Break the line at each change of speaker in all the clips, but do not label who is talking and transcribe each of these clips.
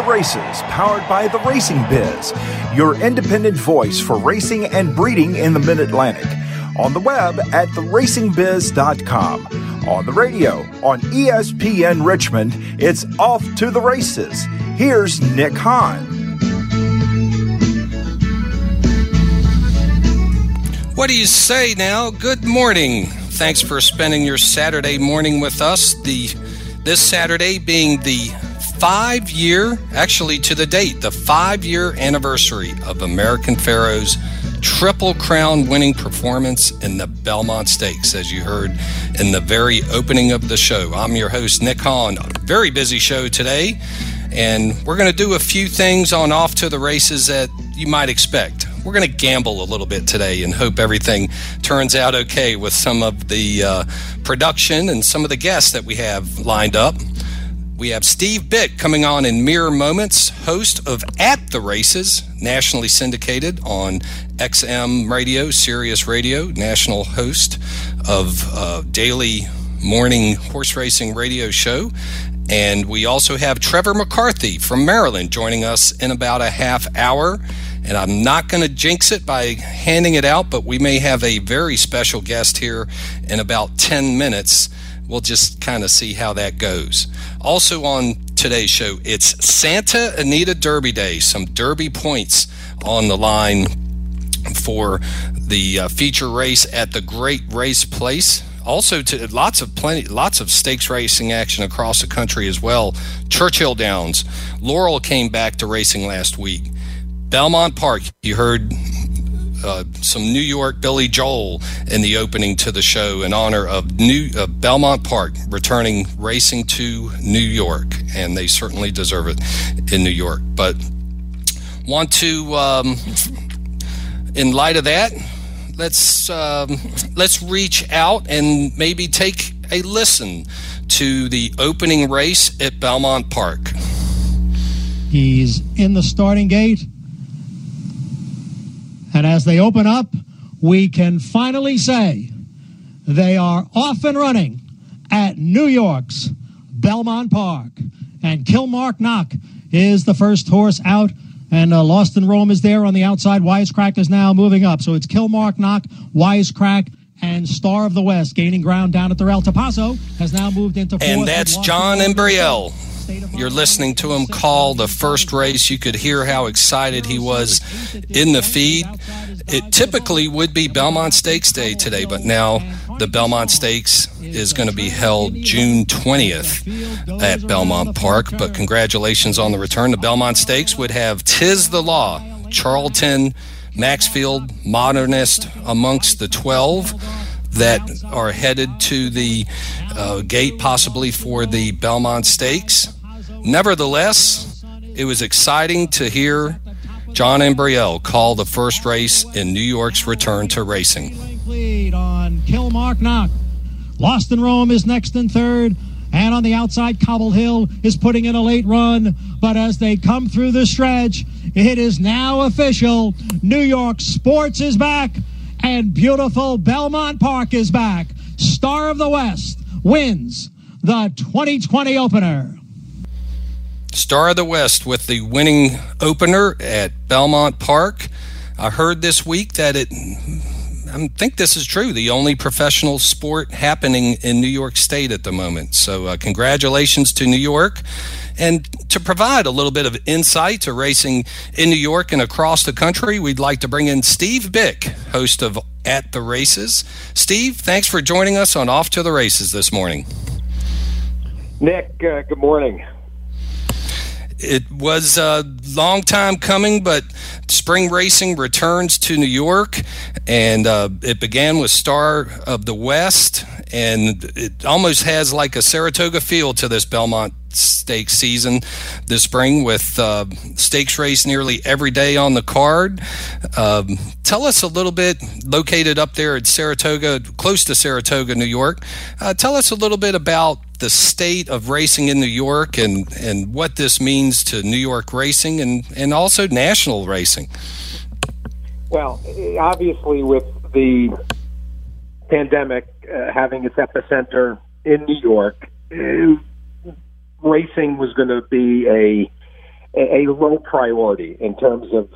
the Races, powered by the Racing Biz, your independent voice for racing and breeding in the Mid Atlantic. On the web at theracingbiz.com. On the radio, on ESPN Richmond, it's off to the races. Here's Nick Hahn.
What do you say now? Good morning. Thanks for spending your Saturday morning with us. The this Saturday being the five year, actually to the date, the five year anniversary of American Pharoah's Triple Crown winning performance in the Belmont Stakes, as you heard in the very opening of the show. I'm your host, Nick Hahn. Very busy show today, and we're going to do a few things on Off to the Races that you might expect. We're going to gamble a little bit today and hope everything turns out okay with some of the uh, production and some of the guests that we have lined up. We have Steve Byk coming on in mere moments, host of At the Races, nationally syndicated on XM Radio, Sirius Radio, national host of uh, daily morning horse racing radio show. And we also have Trevor McCarthy from Maryland joining us in about a half hour. And I'm not going to jinx it by handing it out, but we may have a very special guest here in about 10 minutes. We'll just kind of see how that goes. Also on today's show, it's Santa Anita Derby Day. Some Derby points on the line for the uh, feature race at the Great Race Place. Also, to lots of plenty, lots of stakes racing action across the country as well. Churchill Downs, Laurel came back to racing last week. Belmont Park, you heard uh, some New York Billy Joel in the opening to the show in honor of New uh, Belmont Park returning racing to New York, and they certainly deserve it in New York. But want to, um, in light of that, let's um, let's reach out and maybe take a listen to the opening race at Belmont Park.
He's in the starting gate. And as they open up, we can finally say they are off and running at New York's Belmont Park. And Kilmark Knock is the first horse out. And uh, Lost in Rome is there on the outside. Wisecrack is now moving up. So it's Kilmark Knock, Wisecrack, and Star of the West gaining ground down at the Rail. Tapasso has now moved into fourth.
And that's John Imbriale. You're listening to him call the first race. You could hear how excited he was in the feed. It typically would be Belmont Stakes Day today, but now the Belmont Stakes is going to be held June 20th at Belmont Park. But congratulations on the return. The Belmont Stakes would have Tiz the Law, Charlton, Maxfield, Modernist amongst the 12 that are headed to the uh, gate possibly for the Belmont Stakes. Nevertheless, it was exciting to hear John Imbriale call the first race in New York's return to racing.
Lead on Kilmark Knock. Lost in Rome is next and third. And on the outside, Cobble Hill is putting in a late run. But as they come through the stretch, it is now official. New York Sports is back, and beautiful Belmont Park is back. Star of the West wins the 2020 opener.
Star of the West with the winning opener at Belmont Park. I heard this week that it, I think this is true, the only professional sport happening in New York State at the moment. So, uh, congratulations to New York. And to provide a little bit of insight to racing in New York and across the country, we'd like to bring in Steve Byk, host of At the Races. Steve, thanks for joining us on Off to the Races this morning.
Nick, uh, good morning
it was a long time coming, but spring racing returns to New York, and uh, it began with Star of the West, and it almost has like a Saratoga feel to this Belmont Stakes season this spring with uh, stakes race nearly every day on the card. Um, tell us a little bit, located up there at Saratoga, close to Saratoga, New York. Uh, tell us a little bit about the state of racing in New York and, and what this means to New York racing and, and also national racing.
Well, obviously, with the pandemic uh, having its epicenter in New York, uh, racing was going to be a a, low priority in terms of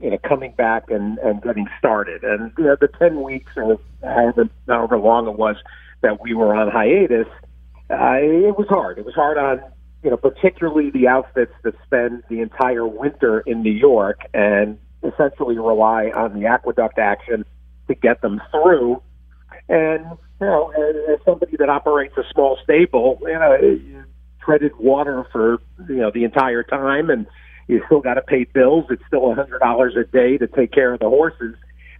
you know coming back and and getting started. And you know, the ten weeks or however, long it was that we were on hiatus, uh, it was hard. It was hard on you know particularly the outfits that spend the entire winter in New York and essentially rely on the aqueduct action to get them through. And you know, as somebody that operates a small stable, you know, treaded water for you know the entire time, and you still got to pay bills. It's still a hundred dollars a day to take care of the horses,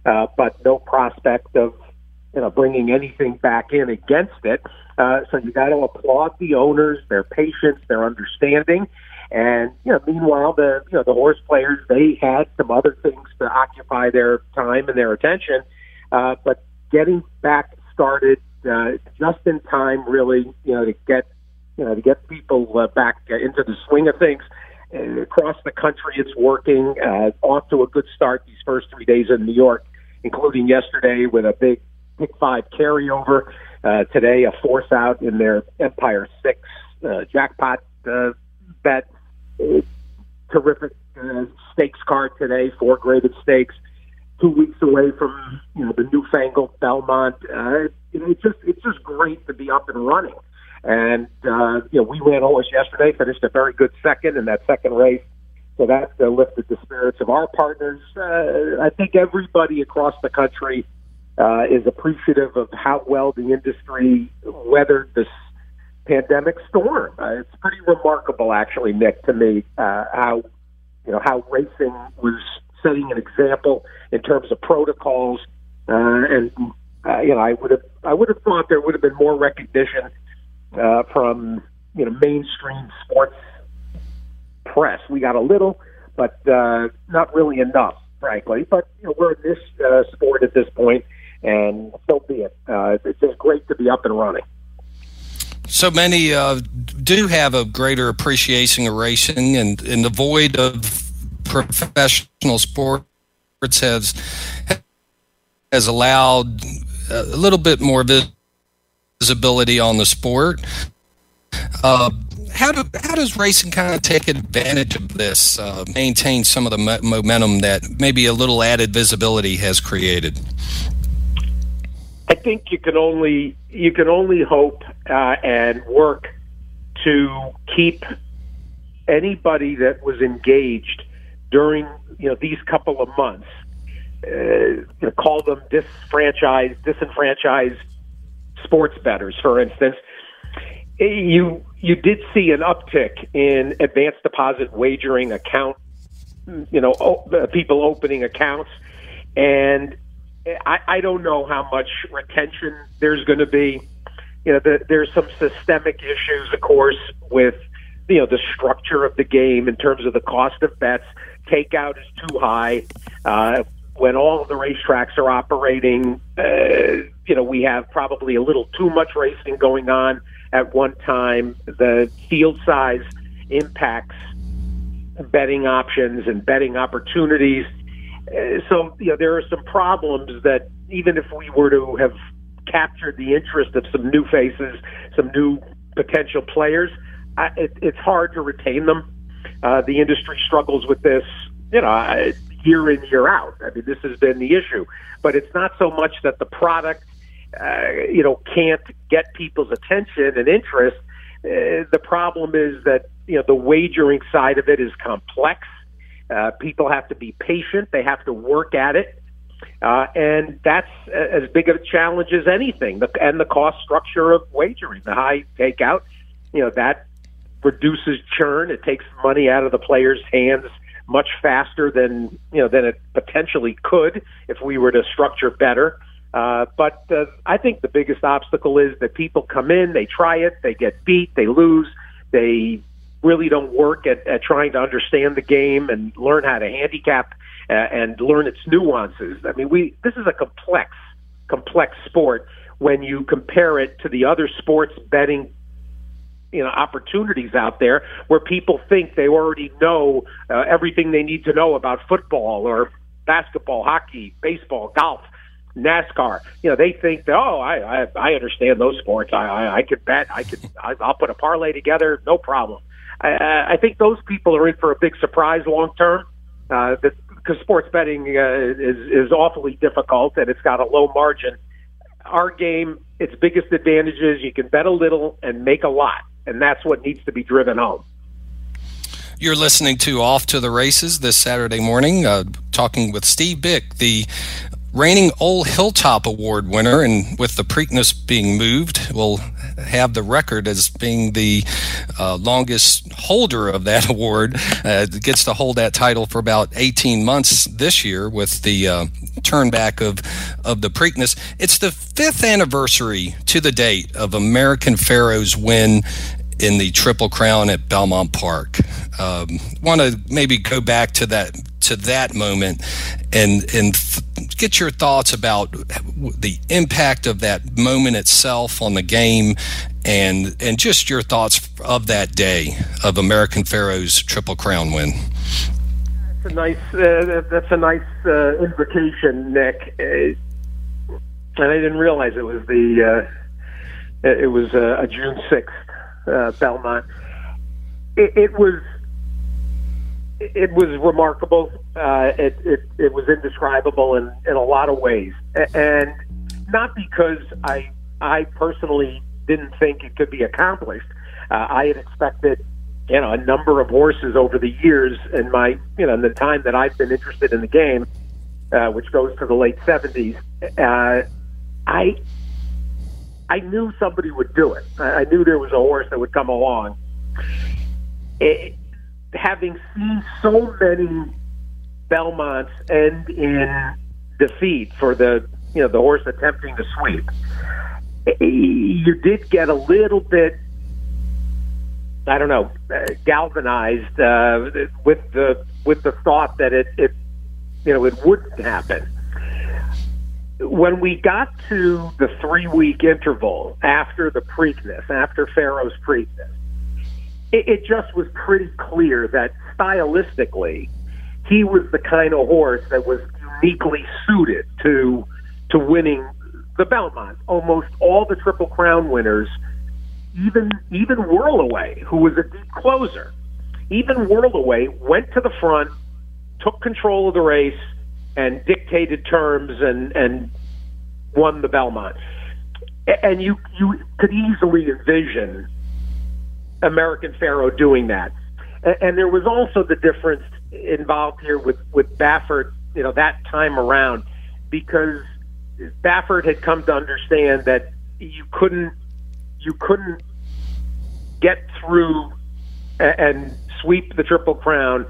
uh, but no prospect of you know bringing anything back in against it. Uh, so you got to applaud the owners, their patience, their understanding. And you know, meanwhile, the you know the horse players they had some other things to occupy their time and their attention, uh, but getting back started uh, just in time, really, you know, to get you know to get people uh, back into the swing of things. Uh, across the country, it's working. Uh, off to a good start these first three days in New York, including yesterday with a big pick five carryover. Uh, today, a force out in their Empire Six uh, jackpot uh, bet terrific uh, stakes card today, four graded stakes. Two weeks away from you know the newfangled Belmont. Uh, it's just it's just great to be up and running. And uh, you know, we ran almost yesterday, finished a very good second in that second race. So that uh, lifted the spirits of our partners. Uh, I think everybody across the country uh, is appreciative of how well the industry weathered this pandemic storm. Uh, it's pretty remarkable, actually, Nick, to me, uh, how you know how racing was setting an example in terms of protocols, uh, and uh, you know I would have I would have thought there would have been more recognition uh, from you know mainstream sports press. We got a little, but uh, not really enough, frankly. But you know we're in this uh, sport at this point, and so be it. Uh, it's just great to be up and running
so many uh, do have a greater appreciation of racing, and in the void of professional sports has has allowed a little bit more visibility on the sport. Uh, how do how does racing kind of take advantage of this, uh, maintain some of the mo- momentum that maybe a little added visibility has created?
I think you can only you can only hope uh, and work to keep anybody that was engaged during you know these couple of months. Uh, you know, call them disfranchised, disenfranchised sports bettors, for instance. You you did see an uptick in advanced deposit wagering account, you know, people opening accounts, and I, I don't know how much retention there's going to be. You know, the, there's some systemic issues, of course, with you know the structure of the game in terms of the cost of bets. Takeout is too high. Uh, when all of the racetracks are operating, uh, you know, we have probably a little too much racing going on at one time. The field size impacts betting options and betting opportunities. Uh, so you know there are some problems that even if we were to have captured the interest of some new faces, some new potential players, I, it, it's hard to retain them. Uh, the industry struggles with this, you know, year in year out. I mean, this has been the issue, but it's not so much that the product, uh, you know, can't get people's attention and interest. Uh, the problem is that you know the wagering side of it is complex uh, people have to be patient. They have to work at it. Uh, and that's as big of a challenge as anything. The, and the cost structure of wagering, the high takeout, you know, that reduces churn. It takes money out of the player's hands much faster than you know than it potentially could if we were to structure better. Uh, but uh, I think the biggest obstacle is that people come in, they try it, they get beat, they lose, they really don't work at, at trying to understand the game and learn how to handicap uh, and learn its nuances. I mean, we this is a complex, complex sport when you compare it to the other sports betting you know opportunities out there where people think they already know uh, everything they need to know about football or basketball, hockey, baseball, golf. NASCAR, you know, they think that oh, I I, I understand those sports. I, I I could bet. I could. I, I'll put a parlay together, no problem. I, I think those people are in for a big surprise long term. Uh, because sports betting uh, is is awfully difficult and it's got a low margin. Our game, its biggest advantage is you can bet a little and make a lot, and that's what needs to be driven home.
You're listening to Off to the Races this Saturday morning, uh, talking with Steve Byk, the reigning Old Hilltop Award winner, and with the Preakness being moved, will have the record as being the uh, longest holder of that award. Uh, gets to hold that title for about 18 months this year with the uh, turn back of, of the Preakness. It's the fifth anniversary to the date of American Pharoah's win in the Triple Crown at Belmont Park. Um, Want to maybe go back to that to that moment and and get your thoughts about the impact of that moment itself on the game and and just your thoughts of that day of American Pharoah's Triple Crown win.
That's a nice uh, that's a nice uh, invitation, Nick. Uh, and I didn't realize it was the uh, it was uh, a June sixth uh, Belmont. It, it was it was remarkable. Uh, it, it, it was indescribable in, in a lot of ways, and not because I I personally didn't think it could be accomplished. Uh, I had expected, you know, a number of horses over the years in my you know in the time that I've been interested in the game, uh, which goes to the late seventies. Uh, I I knew somebody would do it. I, knew there was a horse that would come along. It, having seen so many Belmonts end in defeat for the you know the horse attempting to sweep, you did get a little bit. I don't know, galvanized uh, with the with the thought that it, it you know it wouldn't happen. When we got to the three week interval after the Preakness, after Pharoah's Preakness, it, it just was pretty clear that stylistically, he was the kind of horse that was uniquely suited to to winning the Belmont. Almost all the Triple Crown winners, even even Whirlaway, who was a deep closer, even Whirlaway went to the front, took control of the race, and dictated terms and and won the Belmont. And you you could easily envision American Pharoah doing that. And, and there was also the difference involved here with, with Baffert, you know, that time around, because Baffert had come to understand that you couldn't, you couldn't get through and sweep the Triple Crown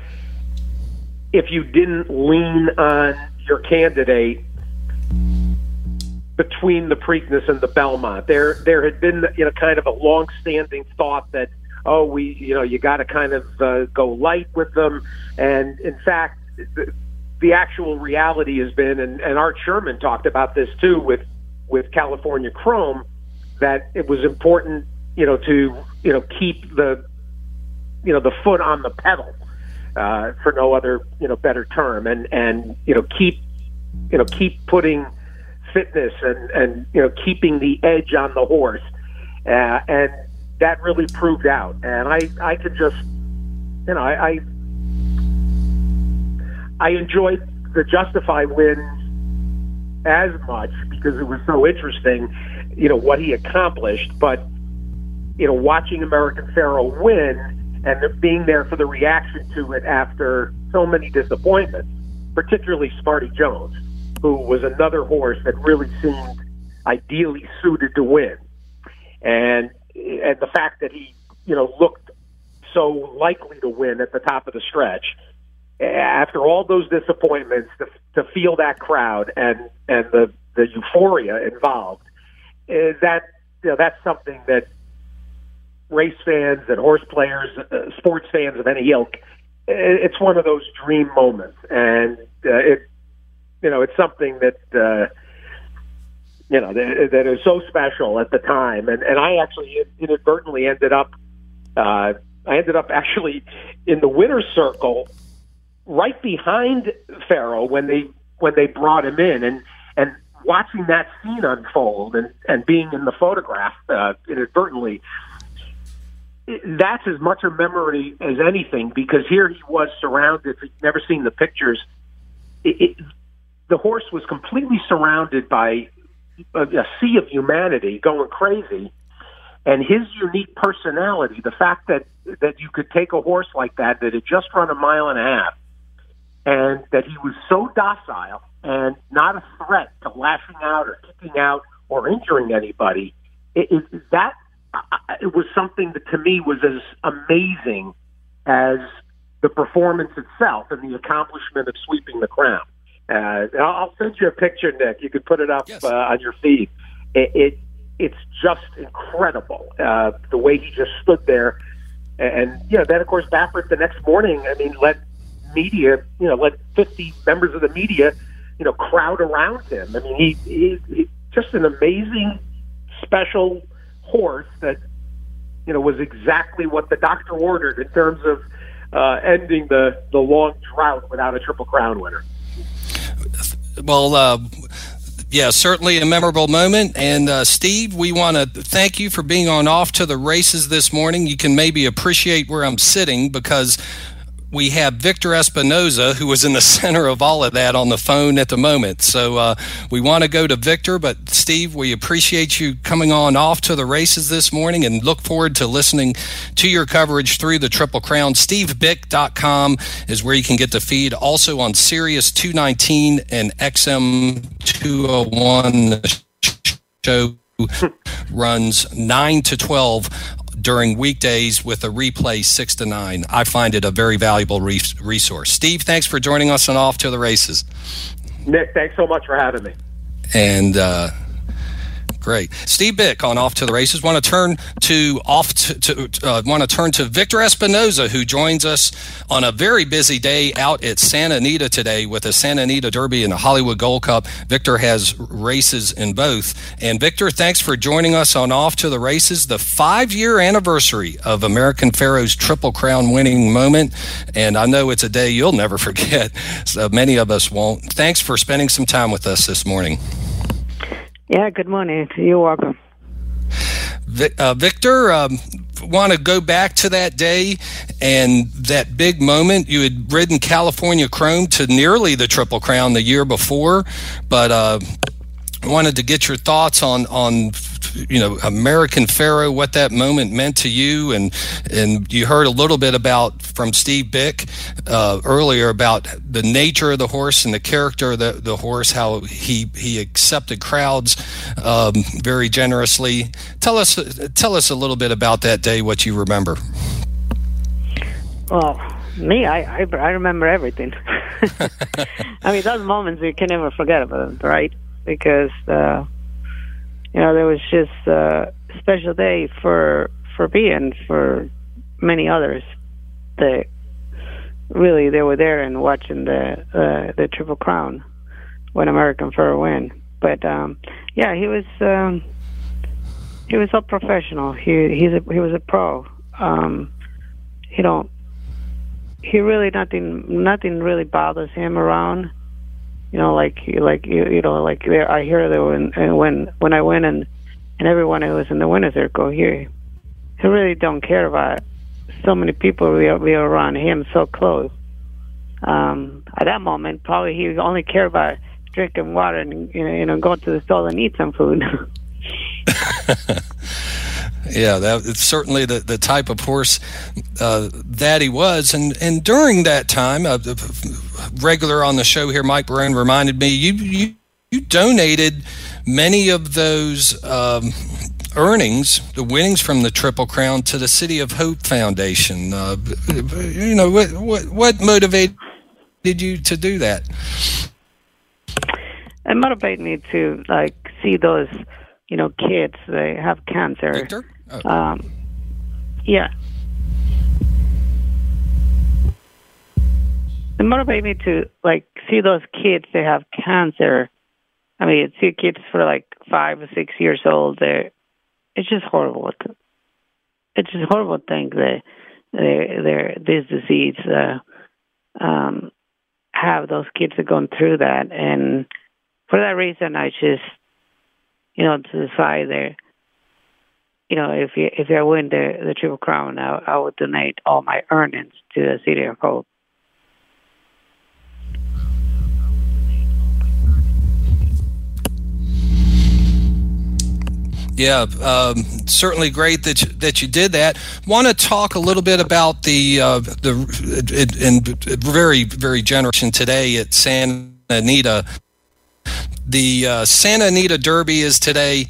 if you didn't lean on your candidate between the Preakness and the Belmont. There, there had been, you know, kind of a long-standing thought that oh, we, you know, you got to kind of uh, go light with them. And in fact, the, the actual reality has been, and, and Art Sherman talked about this too with with California Chrome, that it was important, you know, to you know keep the you know the foot on the pedal, uh, for no other you know better term, and and you know keep you know keep putting fitness and and you know keeping the edge on the horse, uh, and that really proved out. And I, I could just, you know, I, I, I enjoyed the Justify win as much because it was so interesting, you know, what he accomplished. But, you know, watching American Pharoah win and being there for the reaction to it after so many disappointments, particularly Smarty Jones, who was another horse that really seemed ideally suited to win. And and the fact that he, you know, looked so likely to win at the top of the stretch after all those disappointments to, to feel that crowd and and the the euphoria involved is that you know that's something that race fans and horse players, uh, sports fans of any ilk, it's one of those dream moments, and uh, it you know it's something that. Uh, you know, that, that is so special at the time. And, and I actually inadvertently ended up, uh, I ended up actually in the winner's circle right behind Pharoah when they, when they brought him in and, and watching that scene unfold and, and being in the photograph, uh, inadvertently, that's as much a memory as anything because here he was surrounded. If you've never seen the pictures, it, it, the horse was completely surrounded by a, a sea of humanity going crazy, and his unique personality, the fact that that you could take a horse like that that had just run a mile and a half, and that he was so docile and not a threat to lashing out or kicking out or injuring anybody. It, it, that it was something that to me was as amazing as the performance itself and the accomplishment of sweeping the crown. Uh, I'll send you a picture, Nick. You can put it up yes. uh, on your feed. It, it it's just incredible uh, the way he just stood there, and you know then of course Baffert the next morning. I mean, let media, you know, let fifty members of the media, you know, crowd around him. I mean, he, he, he just an amazing, special horse that you know was exactly what the doctor ordered in terms of uh, ending the the long drought without a triple crown winner.
Well, uh, yeah, certainly a memorable moment. And uh, Steve, we want to thank you for being on off to the races this morning. You can maybe appreciate where I'm sitting because we have Victor Espinoza, who was in the center of all of that on the phone at the moment. So uh, we want to go to Victor, but Steve, we appreciate you coming on off to the races this morning and look forward to listening to your coverage through the Triple Crown. SteveByk.com is where you can get the feed. Also on Sirius 219 and XM 201 show runs 9 to 12 during weekdays with a replay 6 to 9. I find it a very valuable re- resource. Steve, thanks for joining us on Off to the Races.
Nick, thanks so much for having me.
And, uh, Great, Steve Byk on off to the races. Want to turn to off to, to uh, want to turn to Victor Espinoza, who joins us on a very busy day out at Santa Anita today with the Santa Anita Derby and the Hollywood Gold Cup. Victor has races in both. And Victor, thanks for joining us on off to the races. The five-year anniversary of American Pharoah's Triple Crown winning moment, and I know it's a day you'll never forget. So many of us won't. Thanks for spending some time with us this morning.
Yeah, good morning. You're welcome.
Uh, Victor, um, want to go back to that day and that big moment. You had ridden California Chrome to nearly the Triple Crown the year before, but uh, wanted to get your thoughts on on you know American Pharoah, what that moment meant to you, and and you heard a little bit about from Steve Byk uh, earlier about the nature of the horse and the character of the, the horse, how he he accepted crowds um, very generously. Tell us tell us a little bit about that day, what you remember.
Well, me, I I, I remember everything. I mean, those moments you can never forget about, right? Because. Uh, you know, there was just a special day for for me and for many others that really they were there and watching the uh, the Triple Crown when American Pharoah win. But um, yeah, he was um, he was a professional. He he's a, he was a pro. Um, he don't he really nothing nothing really bothers him around you know, like like you, you know, like there, I hear that when when when I win and and everyone who was in the winner's circle here, he really don't care about so many people we we around him so close. Um, at that moment, probably he only cared about drinking water and you know, you know going to the store and eat some food.
Yeah, that it's certainly the, the type of horse uh, that he was, and and during that time, uh, regular on the show here, Mike Barone reminded me you you, you donated many of those um, earnings, the winnings from the Triple Crown, to the City of Hope Foundation. Uh, you know what what what motivated you to do that?
It motivated me to like see those you know kids they have cancer.
Victor?
Oh. Um, yeah. It motivated me to like see those kids that have cancer. I mean, see kids for like five or six years old. They're, it's just horrible. It's just horrible thing that they, they're this disease uh, um, have those kids are going through that, and for that reason, I just you know to decide there you know, if you, if I win the the Triple Crown, I, I would donate all my earnings to the City of Hope.
Yeah, um, certainly great that you, that you did that. Want to talk a little bit about the uh, the and very very generous today at Santa Anita. The uh, Santa Anita Derby is today.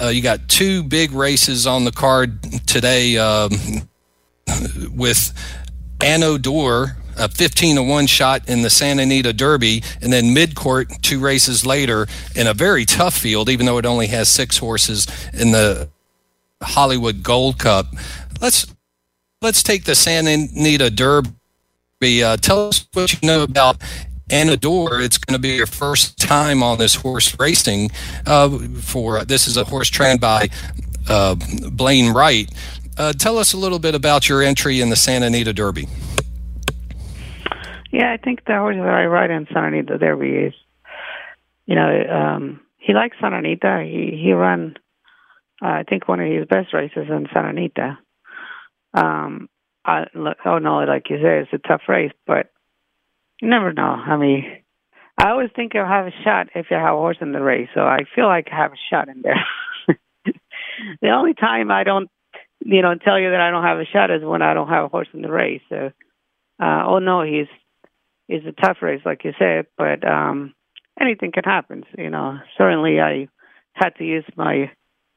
Uh, you got two big races on the card today um, with Anneau d'Or a 15 to 1 shot in the Santa Anita Derby, and then midcourt two races later in a very tough field, even though it only has six horses in the Hollywood Gold Cup. Let's let's take the Santa Anita Derby. Uh, tell us what you know about Anneau d'Or. It's going to be your first time on this horse racing. Uh, for this is a horse trained by uh, Blaine Wright. Uh, tell us a little bit about your entry in the Santa Anita Derby.
Yeah, I think the horse that I ride in Santa Anita Derby is, you know, um, he likes Santa Anita. He he ran, uh, I think, one of his best races in Santa Anita. Um, I, oh no, like you said, it's a tough race, but you never know. I mean, I always think you'll have a shot if you have a horse in the race, so I feel like I have a shot in there. the only time I don't, you know, tell you that I don't have a shot is when I don't have a horse in the race. So, uh, oh no, he's is a tough race, like you said, but um, anything can happen. You know, certainly I had to use my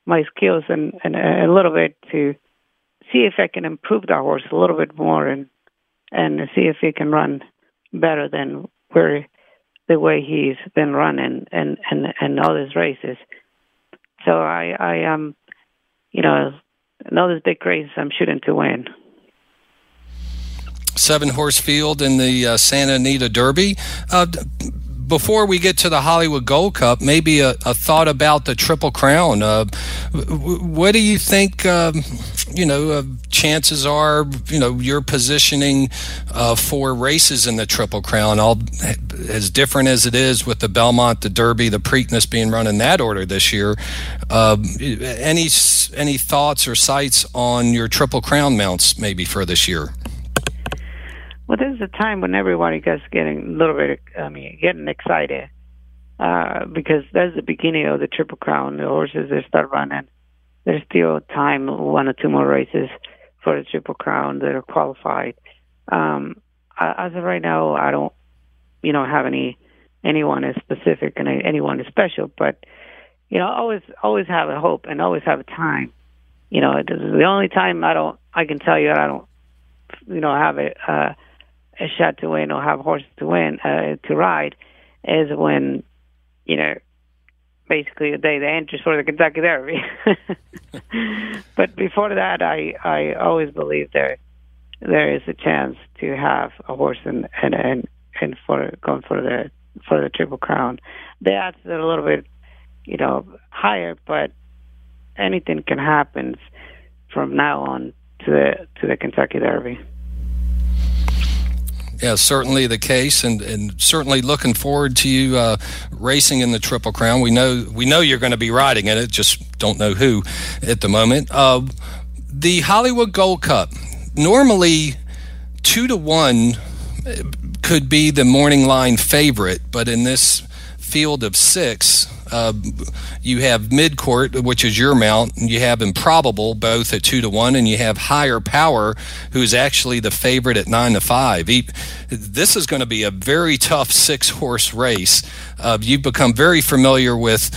my skills and, and a little bit to see if I can improve the horse a little bit more and and see if he can run better than where the way he's been running and and and all his races. So I I um you know all these big races I'm shooting to win
seven horse field in the uh, Santa Anita Derby. Uh, before we get to the Hollywood Gold Cup, maybe a, a thought about the Triple Crown. Uh, what do you think? Um, you know, uh, chances are, you know, your positioning uh, for races in the Triple Crown, all as different as it is with the Belmont, the Derby, the Preakness being run in that order this year. Um, any any thoughts or sights on your Triple Crown mounts maybe for this year?
Well, this is a time when everybody gets getting a little bit, I mean, getting excited uh, because that's the beginning of the Triple Crown. The horses they start running. There's still time, one or two more races for the Triple Crown that are qualified. Um, as of right now, I don't, you know, have any anyone is specific and anyone is special, but you know, always always have a hope and always have a time. You know, this is the only time I don't. I can tell you that I don't, you know, have a. Uh, a shot to win or have horses to win uh, to ride is when you know basically the day the entries for the Kentucky Derby. but before that, I I always believe there there is a chance to have a horse and and and, and for going for the for the Triple Crown. Are a little bit you know higher, but anything can happen from now on to the to the Kentucky Derby
yeah, certainly the case, and, and certainly looking forward to you uh, racing in the Triple Crown. We know we know you're going to be riding in it, just don't know who at the moment. Uh, the Hollywood Gold Cup, normally two to one could be the morning line favorite, but in this field of six, uh, you have mid court, which is your mount, and you have improbable both at two to one, and you have higher power, who's actually the favorite at nine to five. He, this is going to be a very tough six horse race. Uh, you've become very familiar with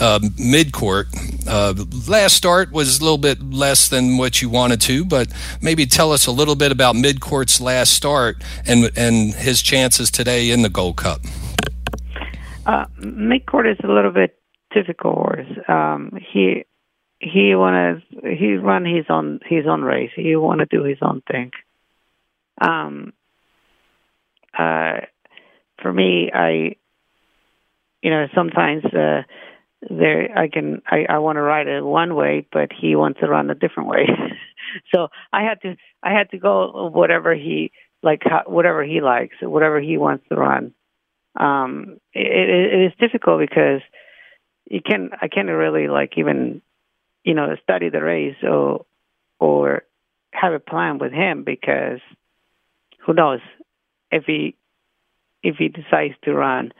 uh, mid court. Uh, last start was a little bit less than what you wanted to, but maybe tell us a little bit about mid court's last start and and his chances today in the Gold Cup.
Uh, Midcourt is a little bit difficult horse. Um, he he wanna he run his own his own race. He wanna do his own thing. Um, uh, for me, I you know sometimes uh, there I can I, I want to ride it one way, but he wants to run a different way. so I had to I had to go whatever he like whatever he likes, whatever he wants to run um, it, it is difficult because you can I can't really like even you know, study the race or or have a plan with him because who knows if he if he decides to run.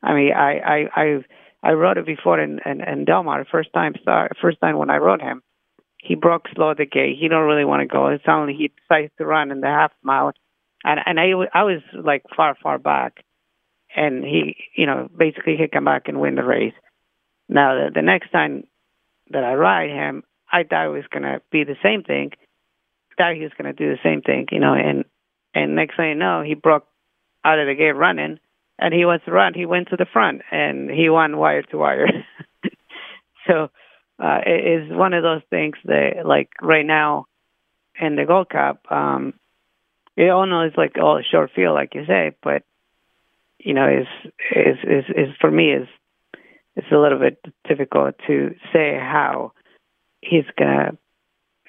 I mean, I I I I rode it before in in, in Del Mar. First time start, first time when I rode him, he broke slow the gate. He don't really want to go. It's only he decides to run in the half mile, and and I I was like far far back, and he you know basically he come back and win the race. Now the, the next time that I ride him, I thought it was gonna be the same thing. Thought he was gonna do the same thing, you know, and and next thing you know, he broke out of the gate running, and he was run. He went to the front, and he won wire to wire. so uh, it is one of those things that, like right now, in the Gold Cup, um, it all know it's like all short field, like you say, but you know, is is is is for me is it's a little bit difficult to say how he's gonna,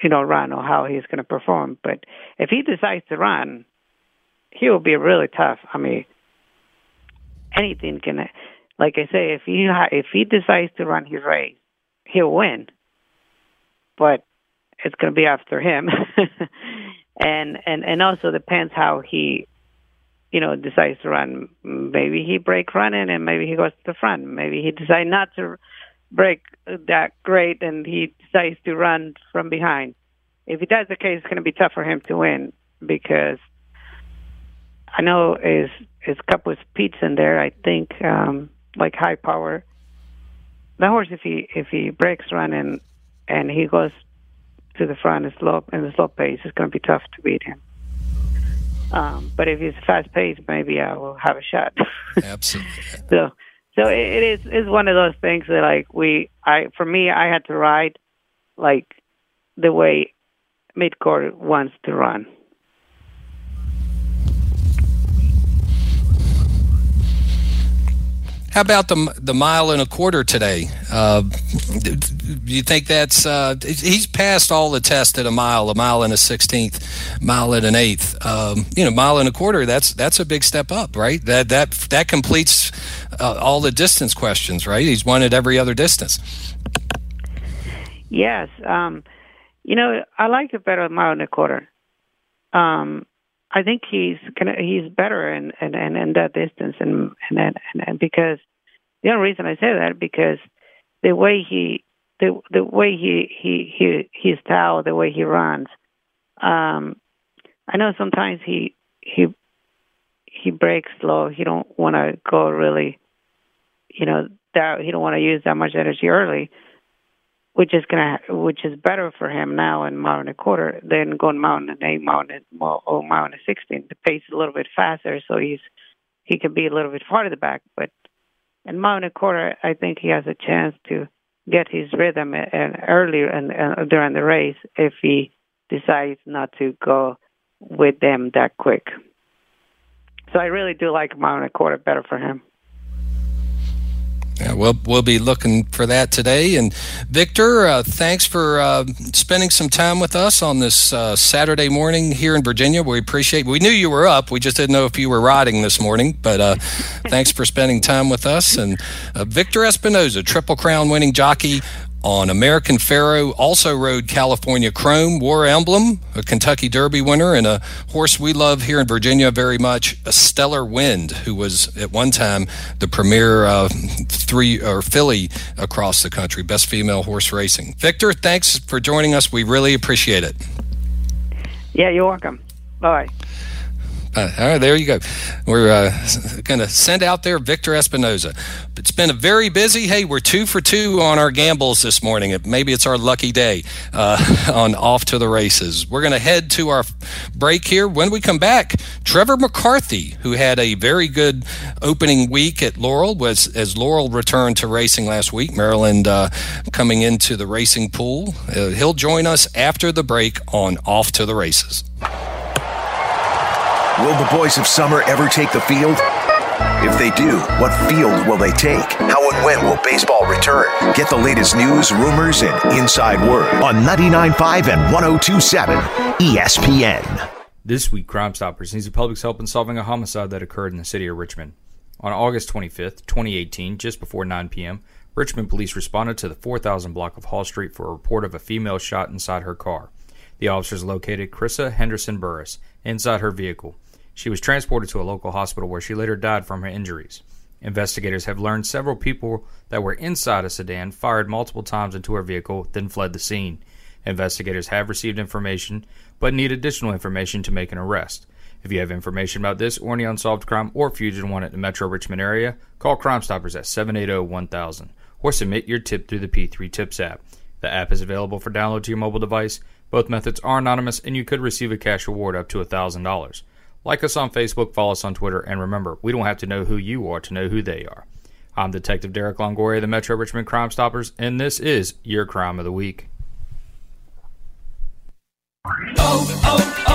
you know, run or how he's gonna perform. But if he decides to run, he will be really tough. I mean, anything can, like I say, if he if he decides to run his race, he'll win. But it's to be after him, and and and also depends how he, you know, decides to run. Maybe he break running, and maybe he goes to the front. Maybe he decides not to break that great, and he decides to run from behind. If he does the case, it's going to be tough for him to win because I know is is cup with speeds in there. I think um, like high power. The horse, if he if he breaks run and and he goes to the front and slow in the slow pace, it's going to be tough to beat him. Um, but if he's fast paced, maybe I will have a shot.
Absolutely.
so so it, it is is one of those things that like we I for me I had to ride like the way midcourt wants to run.
How about the the mile and a quarter today? Uh, do you think that's uh, he's passed all the tests at a mile, a mile and a sixteenth, mile and an eighth. Um, you know, mile and a quarter. That's that's a big step up, right? That that that completes uh, all the distance questions, right? He's won at every other distance.
Yes, um, you know, I like it better a mile and a quarter. Um, I think he's gonna, he's better in, in, in, in that distance, and, and and and because the only reason I say that because the way he the the way he he he his style, the way he runs. Um, I know sometimes he he he breaks slow. He don't want to go really, you know, that he don't want to use that much energy early which is gonna which is better for him now in mile and a quarter than going mountain and eight mountain or mile and sixteen. The pace is a little bit faster, so he's he can be a little bit farther back. But in mile and a quarter, I think he has a chance to get his rhythm and earlier and, and during the race if he decides not to go with them that quick. So I really do like mile and a quarter better for him.
Yeah, we'll we'll be looking for that today. And Victor, uh, thanks for uh, spending some time with us on this uh, Saturday morning here in Virginia. We appreciate. We knew you were up. We just didn't know if you were riding this morning. But uh, thanks for spending time with us. And uh, Victor Espinoza, Triple Crown winning jockey, on American Pharoah, also rode California Chrome, War Emblem, a Kentucky Derby winner, and a horse we love here in Virginia very much, a Stellar Wind, who was at one time the premier uh, three or filly across the country, best female horse racing. Victor, thanks for joining us. We really appreciate it.
Yeah, you're welcome. Bye.
Uh, all right, there you go. We're uh, going to send out there Victor Espinoza. It's been a very busy. Hey, we're two for two on our gambles this morning. Maybe it's our lucky day uh, on off to the races. We're going to head to our break here. When we come back, Trevor McCarthy, who had a very good opening week at Laurel, was as Laurel returned to racing last week. Maryland uh, coming into the racing pool. Uh, he'll join us after the break on off to the races.
Will the boys of summer ever take the field? If they do, what field will they take? How and when will baseball return? Get the latest news, rumors, and inside word on 99.5 and 102.7 ESPN.
This week, Crime Stoppers needs the public's help in solving a homicide that occurred in the city of Richmond. On August 25th, 2018, just before 9 p.m., Richmond police responded to the 4000 block of Hall Street for a report of a female shot inside her car. The officers located Chrissa Henderson Burris inside her vehicle. She was transported to a local hospital where she later died from her injuries. Investigators have learned several people that were inside a sedan fired multiple times into her vehicle, then fled the scene. Investigators have received information, but need additional information to make an arrest. If you have information about this or any unsolved crime or fugitive wanted in the Metro Richmond area, call Crime Stoppers at 780 1000 or submit your tip through the P3 Tips app. The app is available for download to your mobile device. Both methods are anonymous and you could receive a cash reward up to $1,000. Like us on Facebook, follow us on Twitter, and remember, we don't have to know who you are to know who they are. I'm Detective Derek Longoria the Metro Richmond Crime Stoppers, and this is your Crime of the Week.
Oh, oh, oh!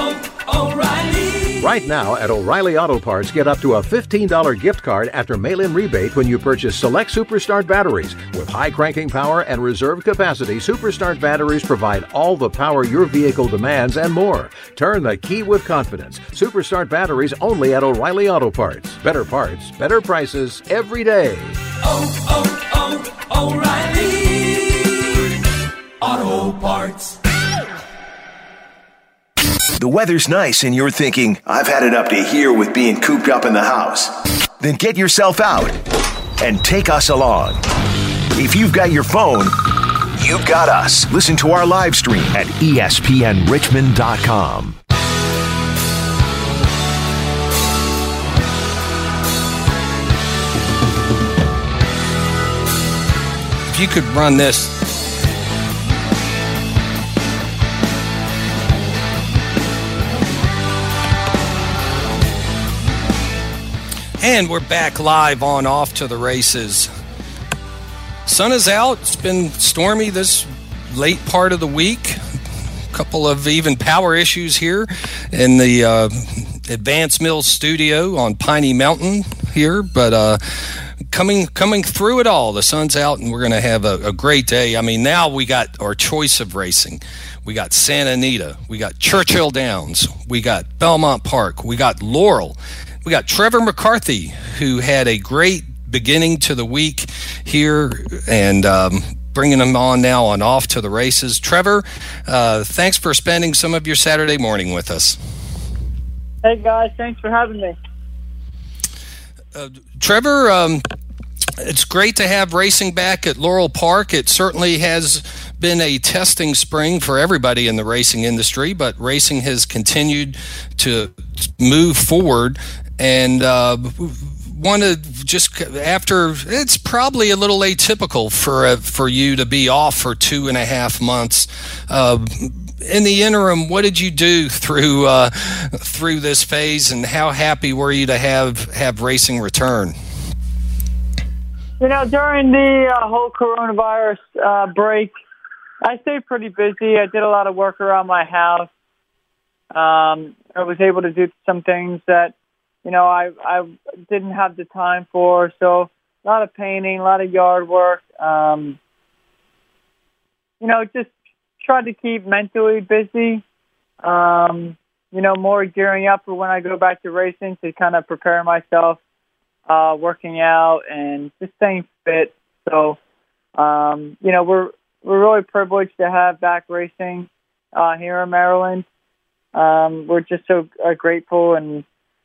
Right now at O'Reilly Auto Parts, get up to a $15 gift card after mail in rebate when you purchase select Superstart batteries. With high cranking power and reserve capacity, Superstart batteries provide all the power your vehicle demands and more. Turn the key with confidence. Superstart batteries only at O'Reilly Auto Parts. Better parts, better prices every day.
Oh, oh, oh, O'Reilly! Auto Parts.
The weather's nice and you're thinking, I've had it up to here with being cooped up in the house. Then get yourself out and take us along. If you've got your phone, you've got us. Listen to our live stream at espnrichmond.com.
If you could run this. And we're back live on off to the races. Sun is out. It's been stormy this late part of the week. A couple of even power issues here in the uh, Advanced Mills studio on Piney Mountain here, but uh, coming coming through it all. The sun's out, and we're going to have a, a great day. I mean, now we got our choice of racing. We got Santa Anita, we got Churchill Downs, we got Belmont Park, we got Laurel, we got Trevor McCarthy, who had a great beginning to the week here, and. Um, Bringing him on now on off to the races. Trevor, uh, thanks for spending some of your Saturday morning with us.
Hey guys, thanks for having me.
Uh, Trevor, um, it's great to have racing back at Laurel Park. It certainly has been a testing spring for everybody in the racing industry, but racing has continued to move forward. And uh, want to just after it's probably a little atypical for uh, for you to be off for two and a half months. Uh, in the interim, what did you do through uh, through this phase, and how happy were you to have have racing return?
You know, during the uh, whole coronavirus uh, break, I stayed pretty busy. I did a lot of work around my house. Um, I was able to do some things that, you know, I I didn't have the time for. So a lot of painting, a lot of yard work. Um, you know, just tried to keep mentally busy. Um, you know, more gearing up for when I go back to racing to kind of prepare myself, uh, working out and just staying fit. So, um, you know, we're we're really privileged to have back racing uh, here in Maryland. Um, we're just so uh, grateful, and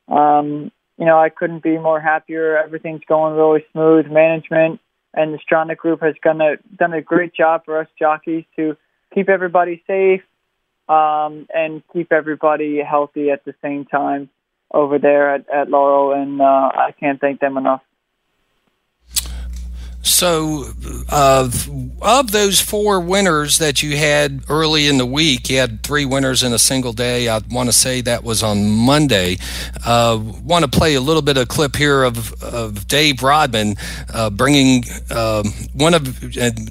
um, you know, I couldn't be more happier. Everything's going really smooth. Management and the Stronach Group has done a done a great job for us jockeys to keep everybody safe um, and keep everybody healthy at the same time over there at, at Laurel, and uh, I can't thank them enough.
So, uh, of those four winners that you had early in the week, you had three winners in a single day. I want to say that was on Monday. Uh, want to play a little bit of clip here of, of Dave Rodman uh, bringing um, one of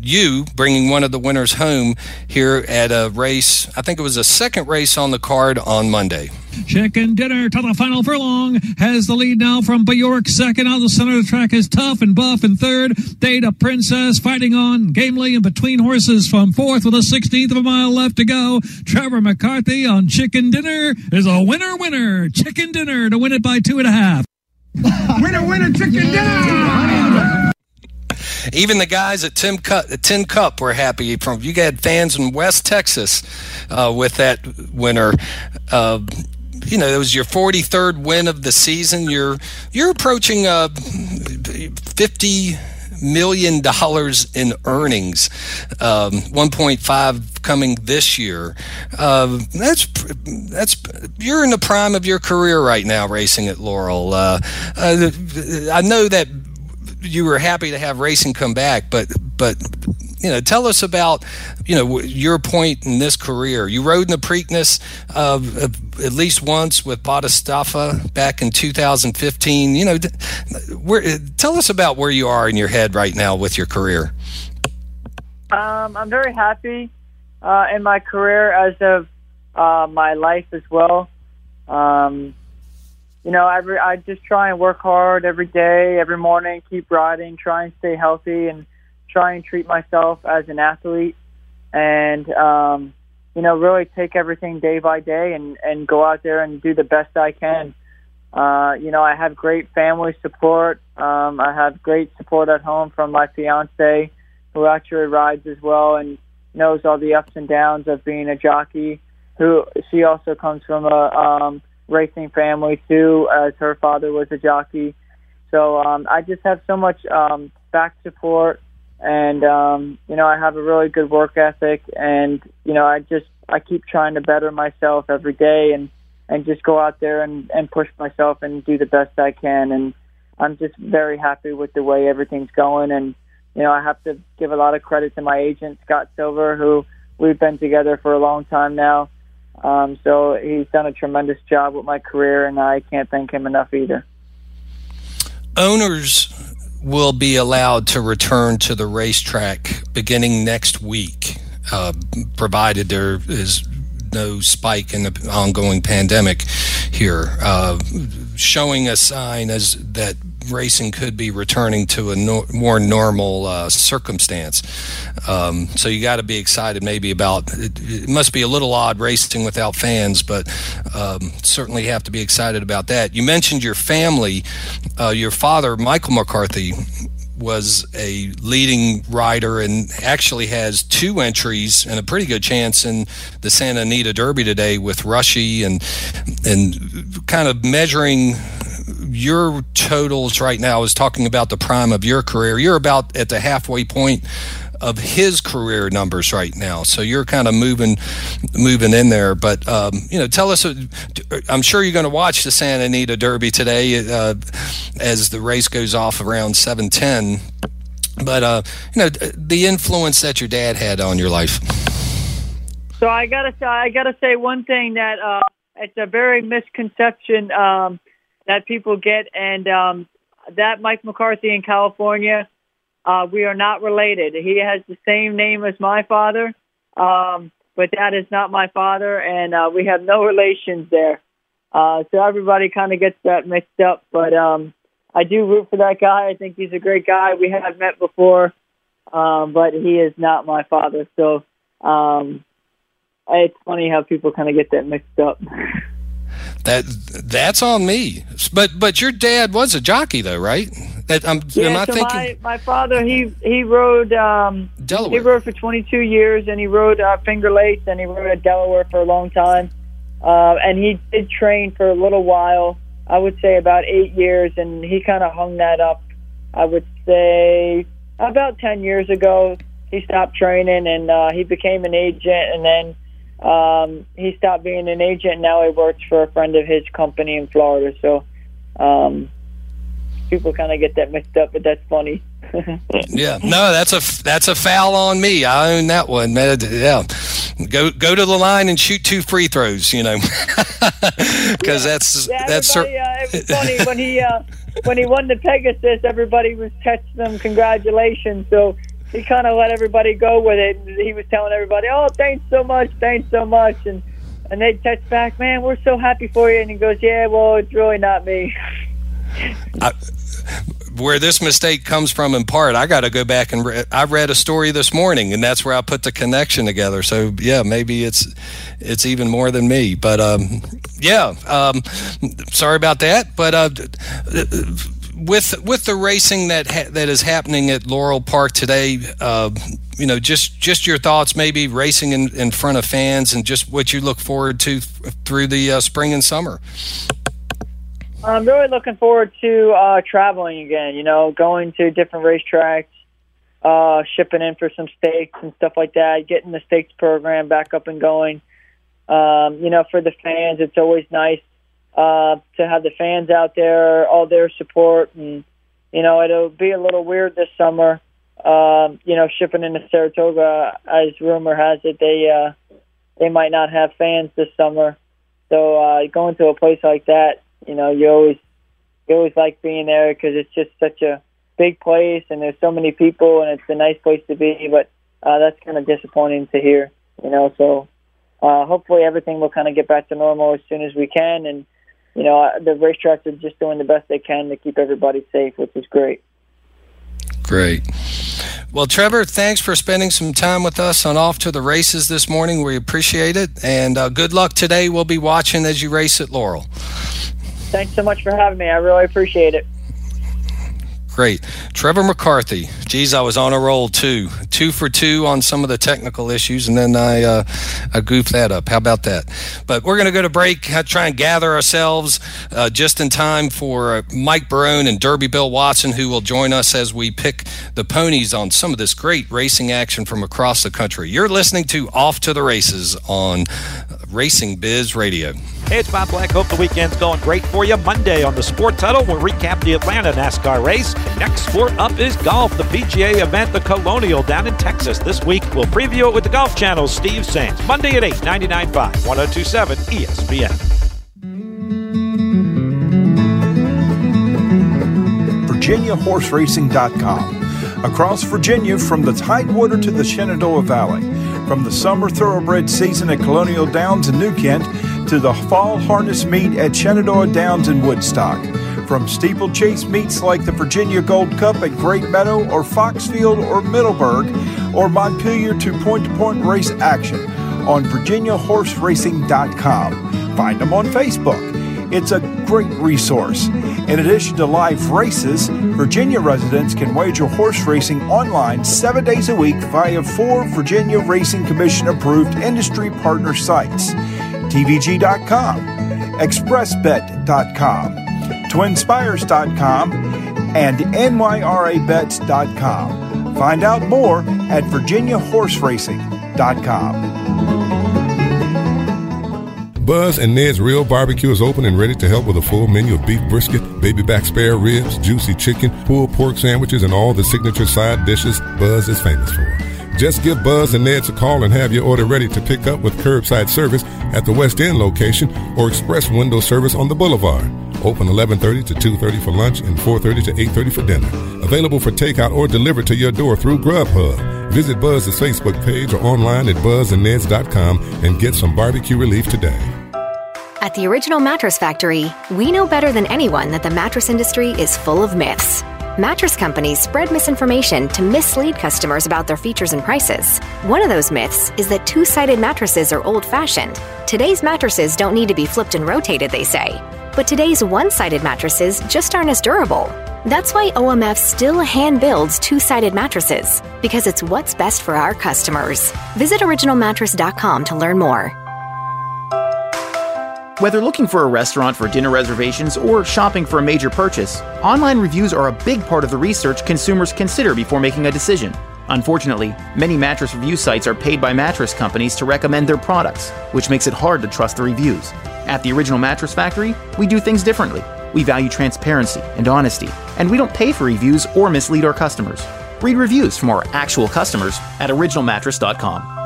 you bringing one of the winners home here at a race. I think it was a second race on the card on Monday.
Chicken dinner to the final furlong has the lead now from Bjork. Second out the center of the track is Tough and Buff in third. Data Princess fighting on gamely in between horses from fourth with a 16th of a mile left to go. Trevor McCarthy on Chicken Dinner is a winner winner. Chicken Dinner to win it by two and a half.
winner winner chicken dinner.
even the guys at Tim Cup, Tin Cup were happy. From you had fans in West Texas uh, with that winner. Uh, you know, it was your 43rd win of the season. You're you're approaching uh, 50 million dollars in earnings, um, 1.5 coming this year. Uh, that's that's you're in the prime of your career right now, racing at Laurel. Uh, uh, I know that you were happy to have racing come back, but but you know, tell us about you know your point in this career. You rode in the Preakness uh, at least once with Bodhisattva back in 2015. You know, where, tell us about where you are in your head right now with your career.
Um, I'm very happy uh, in my career as of uh, my life as well. Um, you know, I, I just try and work hard every day, every morning, keep riding, try and stay healthy, and try and treat myself as an athlete, and um, you know, really take everything day by day and and go out there and do the best I can. Uh, you know, I have great family support. Um, I have great support at home from my fiance, who actually rides as well and knows all the ups and downs of being a jockey. Who she also comes from a um, racing family too, as her father was a jockey. So um, I just have so much um, back support and um, you know I have a really good work ethic, and you know I just I keep trying to better myself every day, and and just go out there and and push myself and do the best I can, and I'm just very happy with the way everything's going, and you know I have to give a lot of credit to my agent Scott Silver, who we've been together for a long time now. Um, so he's done a tremendous job with my career, and I can't thank him enough either.
Owners will be allowed to return to the racetrack beginning next week, uh, provided there is no spike in the ongoing pandemic here, uh, showing a sign as that racing could be returning to a no, more normal uh, circumstance. Um, so you got to be excited maybe about it, it, must be a little odd racing without fans, but um, certainly have to be excited about that. You mentioned your family. Uh, your father, Michael McCarthy, was a leading rider and actually has two entries and a pretty good chance in the Santa Anita Derby today with Rushie and and kind of measuring your totals right now is talking about the prime of your career. You're about at the halfway point of his career numbers right now. So you're kind of moving, moving in there. But um, you know, tell us. Uh, I'm sure you're going to watch the Santa Anita Derby today uh, as the race goes off around 7:10. But uh, you know, the influence that your dad had on your life.
So I gotta I gotta say one thing that uh, it's a very misconception. Um, that people get, and um, that Mike McCarthy in California, uh, we are not related. He has the same name as my father, um, but that is not my father, and uh, we have no relations there. Uh, so everybody kind of gets that mixed up, but um, I do root for that guy. I think he's a great guy. We have met before, um, but he is not my father. So um, it's funny how people kind of get that mixed up.
That that's on me. But but your dad was a jockey though, right? That, um,
yeah,
am I
so
thinking?
my, my father he he rode um,
Delaware.
He rode for 22 years, and he rode uh, Finger Lakes, and he rode at Delaware for a long time. Uh, and he did train for a little while. I would say about eight years, and he kind of hung that up. I would say about 10 years ago, he stopped training, and uh, he became an agent, and then um, he stopped being an agent. Now he works for a friend of his company in Florida. So um, people kind of get that mixed up, but that's funny.
yeah, no, that's a that's a foul on me. I own that one. Yeah, go go to the line and shoot two free throws. You know, because
yeah.
that's
yeah,
that's.
Uh, it was funny when he uh, when he won the Pegasus. Everybody was texting him congratulations. So he kind of let everybody go with it. He was telling everybody, "Oh, thanks so much, thanks so much," and and they text back, "Man, we're so happy for you." And he goes, "Yeah, well, it's really not me."
I, where this mistake comes from in part, I got to go back and re- I read a story this morning, and that's where I put the connection together. So yeah, maybe it's it's even more than me. But um, yeah, um, sorry about that. But uh, with with the racing that ha- that is happening at Laurel Park today, uh, you know, just just your thoughts, maybe racing in, in front of fans, and just what you look forward to th- through the uh, spring and summer.
I'm really looking forward to uh, traveling again. You know, going to different racetracks, uh, shipping in for some stakes and stuff like that. Getting the stakes program back up and going. Um, you know, for the fans, it's always nice uh, to have the fans out there, all their support, and you know, it'll be a little weird this summer. Um, you know, shipping into Saratoga, as rumor has it, they uh, they might not have fans this summer. So uh, going to a place like that, you know, you always you always like being there because it's just such a big place and there's so many people and it's a nice place to be. But uh, that's kind of disappointing to hear, you know. So uh, hopefully everything will kind of get back to normal as soon as we can. And you know, the racetracks are just doing the best they can to keep everybody safe, which is great.
Great. Well, Trevor, thanks for spending some time with us on Off to the Races this morning. We appreciate it. And uh, good luck today. We'll be watching as you race at Laurel.
Thanks so much for having me. I really appreciate it.
Great. Trevor McCarthy. Geez, I was on a roll too. Two for two on some of the technical issues, and then I, uh, I goofed that up. How about that? But we're going to go to break, try and gather ourselves uh, just in time for uh, Mike Barone and Derby Bill Watson, who will join us as we pick the ponies on some of this great racing action from across the country. You're listening to Off to the Races on Racing Biz Radio.
Hey, it's Bob Black. Hope the weekend's going great for you. Monday on the Sport Tunnel, we'll recap the Atlanta NASCAR race. Next sport up is golf, the PGA event, the Colonial down in Texas. This week, we'll preview it with the Golf Channel's Steve Sands. Monday at 8, 99.5, 1027 ESPN.
VirginiaHorseRacing.com. Across Virginia, from the Tidewater to the Shenandoah Valley, from the summer thoroughbred season at Colonial Downs in New Kent to the fall harness meet at Shenandoah Downs in Woodstock. From steeplechase meets like the Virginia Gold Cup at Great Meadow or Foxfield or Middleburg or Montpelier to point to point race action on VirginiaHorseRacing.com. Find them on Facebook. It's a great resource. In addition to live races, Virginia residents can wager horse racing online seven days a week via four Virginia Racing Commission approved industry partner sites TVG.com, ExpressBet.com, TwinSpires.com, and NYRABets.com. Find out more at VirginiaHorseRacing.com.
Buzz and Ned's Real Barbecue is open and ready to help with a full menu of beef brisket, baby back spare ribs, juicy chicken, pulled pork sandwiches, and all the signature side dishes Buzz is famous for. Just give Buzz and Ned's a call and have your order ready to pick up with curbside service at the West End location or express window service on the boulevard. Open 11:30 to 2:30 for lunch and 4:30 to 8:30 for dinner. Available for takeout or delivered to your door through Grubhub. Visit Buzz's Facebook page or online at buzzandneds.com and get some barbecue relief today.
At the Original Mattress Factory, we know better than anyone that the mattress industry is full of myths. Mattress companies spread misinformation to mislead customers about their features and prices. One of those myths is that two sided mattresses are old fashioned. Today's mattresses don't need to be flipped and rotated, they say. But today's one sided mattresses just aren't as durable. That's why OMF still hand builds two sided mattresses, because it's what's best for our customers. Visit originalmattress.com to learn more.
Whether looking for a restaurant for dinner reservations or shopping for a major purchase, online reviews are a big part of the research consumers consider before making a decision. Unfortunately, many mattress review sites are paid by mattress companies to recommend their products, which makes it hard to trust the reviews. At the Original Mattress Factory, we do things differently. We value transparency and honesty, and we don't pay for reviews or mislead our customers. Read reviews from our actual customers at originalmattress.com.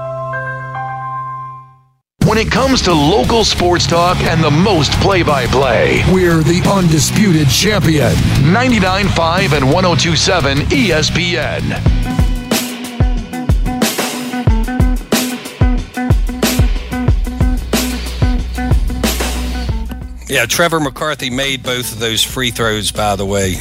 When it comes to local sports talk and the most play by play,
we're the undisputed champion.
99.5 and 1027 ESPN.
Yeah, Trevor McCarthy made both of those free throws, by the way.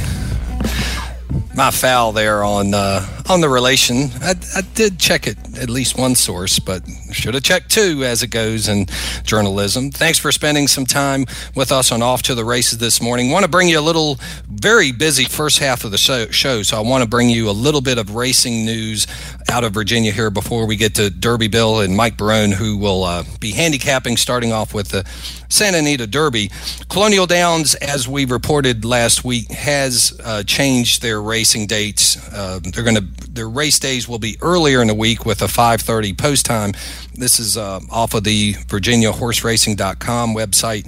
My foul there on uh, on the relation, I, I, did check it at least one source, but should have checked two as it goes in journalism. Thanks for spending some time with us on Off to the Races this morning. Want to bring you a little very busy first half of the show, show so I want to bring you a little bit of racing news out of Virginia here before we get to Derby Bill and Mike Barone, who will uh, be handicapping, starting off with the Santa Anita Derby. Colonial Downs, as we reported last week, has uh, changed their racing dates. Uh, they're going to their race days will be earlier in the week with a 5:30 post time. This is uh, off of the VirginiaHorseRacing.com website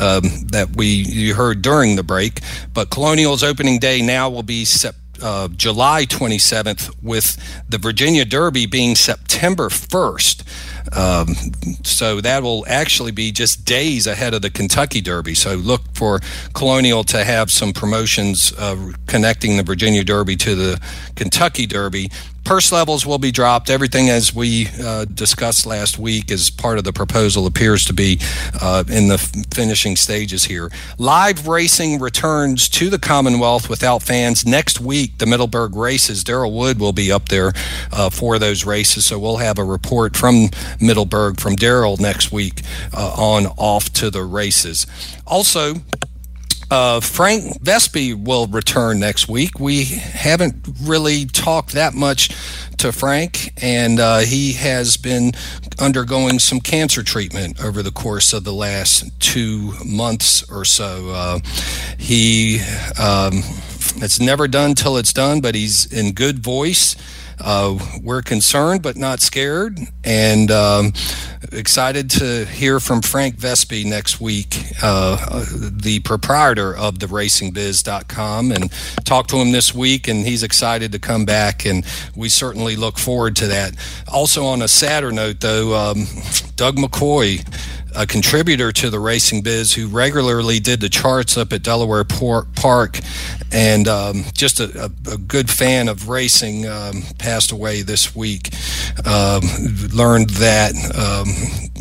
um, that we you heard during the break. But Colonial's opening day now will be September uh, July 27th, with the Virginia Derby being September 1st. Um, so that will actually be just days ahead of the Kentucky Derby. So look for Colonial to have some promotions uh, connecting the Virginia Derby to the Kentucky Derby purse levels will be dropped. Everything, as we uh, discussed last week, as part of the proposal, appears to be uh, in the finishing stages here. Live racing returns to the Commonwealth without fans next week. The Middleburg races. Daryl Wood will be up there uh, for those races, so we'll have a report from Middleburg from Daryl next week uh, on off to the races. Also, uh, Frank Vespe will return next week. We haven't really talked that much to Frank, and uh, he has been undergoing some cancer treatment over the course of the last two months or so. Uh, he um, it's never done till it's done, but he's in good voice. Uh, we're concerned but not scared, and um, excited to hear from Frank Vespe next week, uh, the proprietor of the RacingBiz.com, and talk to him this week. And he's excited to come back, and we certainly look forward to that. Also, on a sadder note, though, um, Doug McCoy a contributor to the Racing Biz who regularly did the charts up at Delaware Park and um, just a, a, good fan of racing, um, passed away this week. Um, learned that um,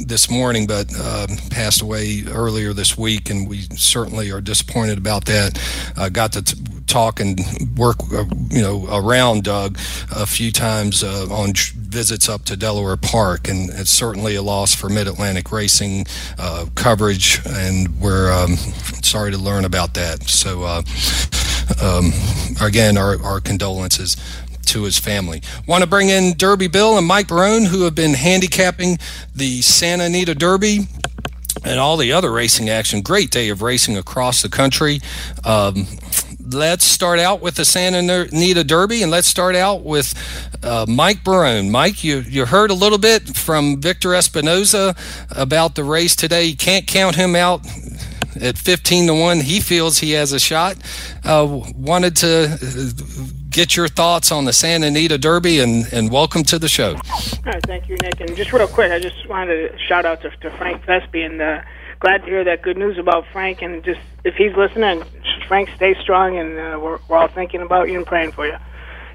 this morning, but uh, passed away earlier this week, and we certainly are disappointed about that. Uh, got to t- talk and work, uh, you know, around Doug a few times uh, on visits up to Delaware Park, and it's certainly a loss for Mid Atlantic racing uh, coverage, and we're um, sorry to learn about that. So, uh, um, again, our, our condolences to his family. Want to bring in Derby Bill and Mike Barone, who have been handicapping the Santa Anita Derby and all the other racing action. Great day of racing across the country. Um, let's start out with the Santa Anita Derby, and let's start out with uh, Mike Barone. Mike, you, you heard a little bit from Victor Espinoza about the race today. You can't count him out at 15 to 1. He feels he has a shot. Uh, wanted to uh, get your thoughts on the Santa Anita Derby and, and welcome to the show.
All right, thank you, Nick. And just real quick, I just wanted to shout out to, to Frank Vespe and glad to hear that good news about Frank. And just if he's listening, Frank, stay strong, and uh, we're, we're all thinking about you and praying for you.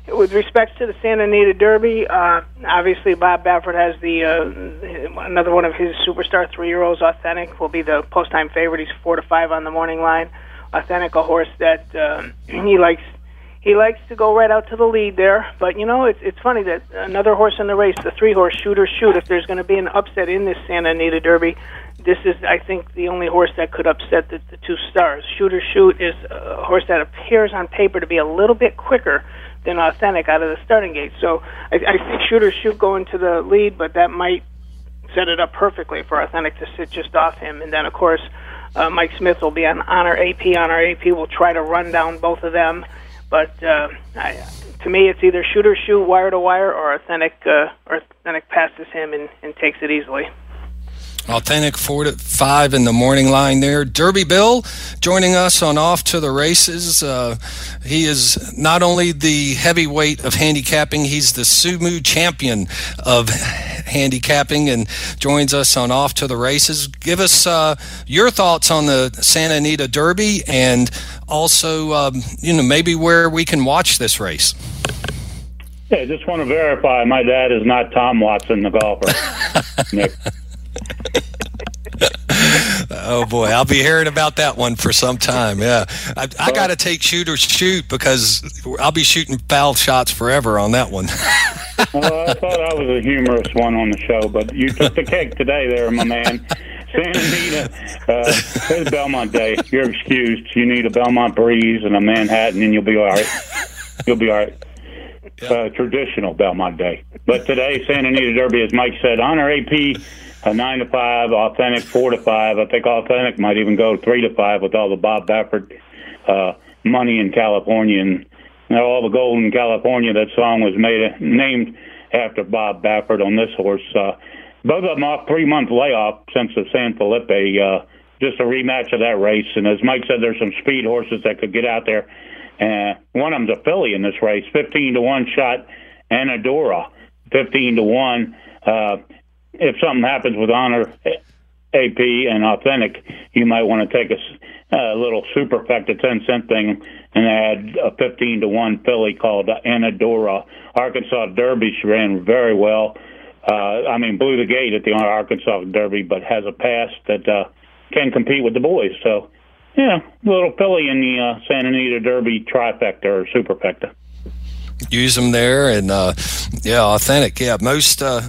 With respect to the Santa Anita Derby, uh, obviously Bob Baffert has the uh, another one of his superstar three-year-olds. Authentic will be the post-time favorite. He's four to five on the morning line. Authentic, a horse that uh, he likes. He likes to go right out to the lead there, but you know it's it's funny that another horse in the race, the three horse Shooter Shoot. If there's going to be an upset in this Santa Anita Derby, this is, I think, the only horse that could upset the, the two stars. Shooter Shoot is a horse that appears on paper to be a little bit quicker than Authentic out of the starting gate. So I, I think Shooter Shoot going to the lead, but that might set it up perfectly for Authentic to sit just off him. And then, of course, uh, Mike Smith will be on Honor AP. Honor AP will try to run down both of them. But uh, I, to me, it's either shoot or Shoot wire to wire or Authentic, uh, or Authentic passes him and, and takes it easily.
Authentic four to five in the morning line there. Derby Bill joining us on Off to the Races. Uh, he is not only the heavyweight of handicapping, he's the sumo champion of handicapping and joins us on Off to the Races. Give us uh, your thoughts on the Santa Anita Derby and also, um, you know, maybe where we can watch this race.
Yeah, I just want to verify my dad is not Tom Watson, the golfer. Nick.
oh boy, I'll be hearing about that one for some time. Yeah, I, I got to take shoot or shoot because I'll be shooting foul shots forever on that one.
well, I thought I was a humorous one on the show, but you took the cake today, there, my man. Santa Anita, uh, it's Belmont Day. You're excused. You need a Belmont breeze and a Manhattan, and you'll be all right. You'll be all right. Uh, traditional Belmont Day. But today, Santa Anita Derby, as Mike said, honor AP uh, nine to five, authentic four to five. I think authentic might even go three to five with all the Bob Baffert uh, money in California and all the gold in California. That song was made named after Bob Baffert on this horse. Uh, both of them off three month layoff since the San Felipe. Uh, just a rematch of that race. And as Mike said, there's some speed horses that could get out there. Uh, one of them's a filly in this race, 15 to 1 shot, Anadora, 15 to 1. Uh, if something happens with Honor AP and Authentic, you might want to take a, a little superfecta 10 cent thing and add a 15 to 1 filly called Anadora. Arkansas Derby, she ran very well uh, I mean, blew the gate at the Arkansas Derby, but has a past that uh, can compete with the boys. So, yeah, a little filly in the uh, Santa Anita Derby trifecta or superfecta.
Use them there, and uh, yeah, authentic. Yeah, most. Uh,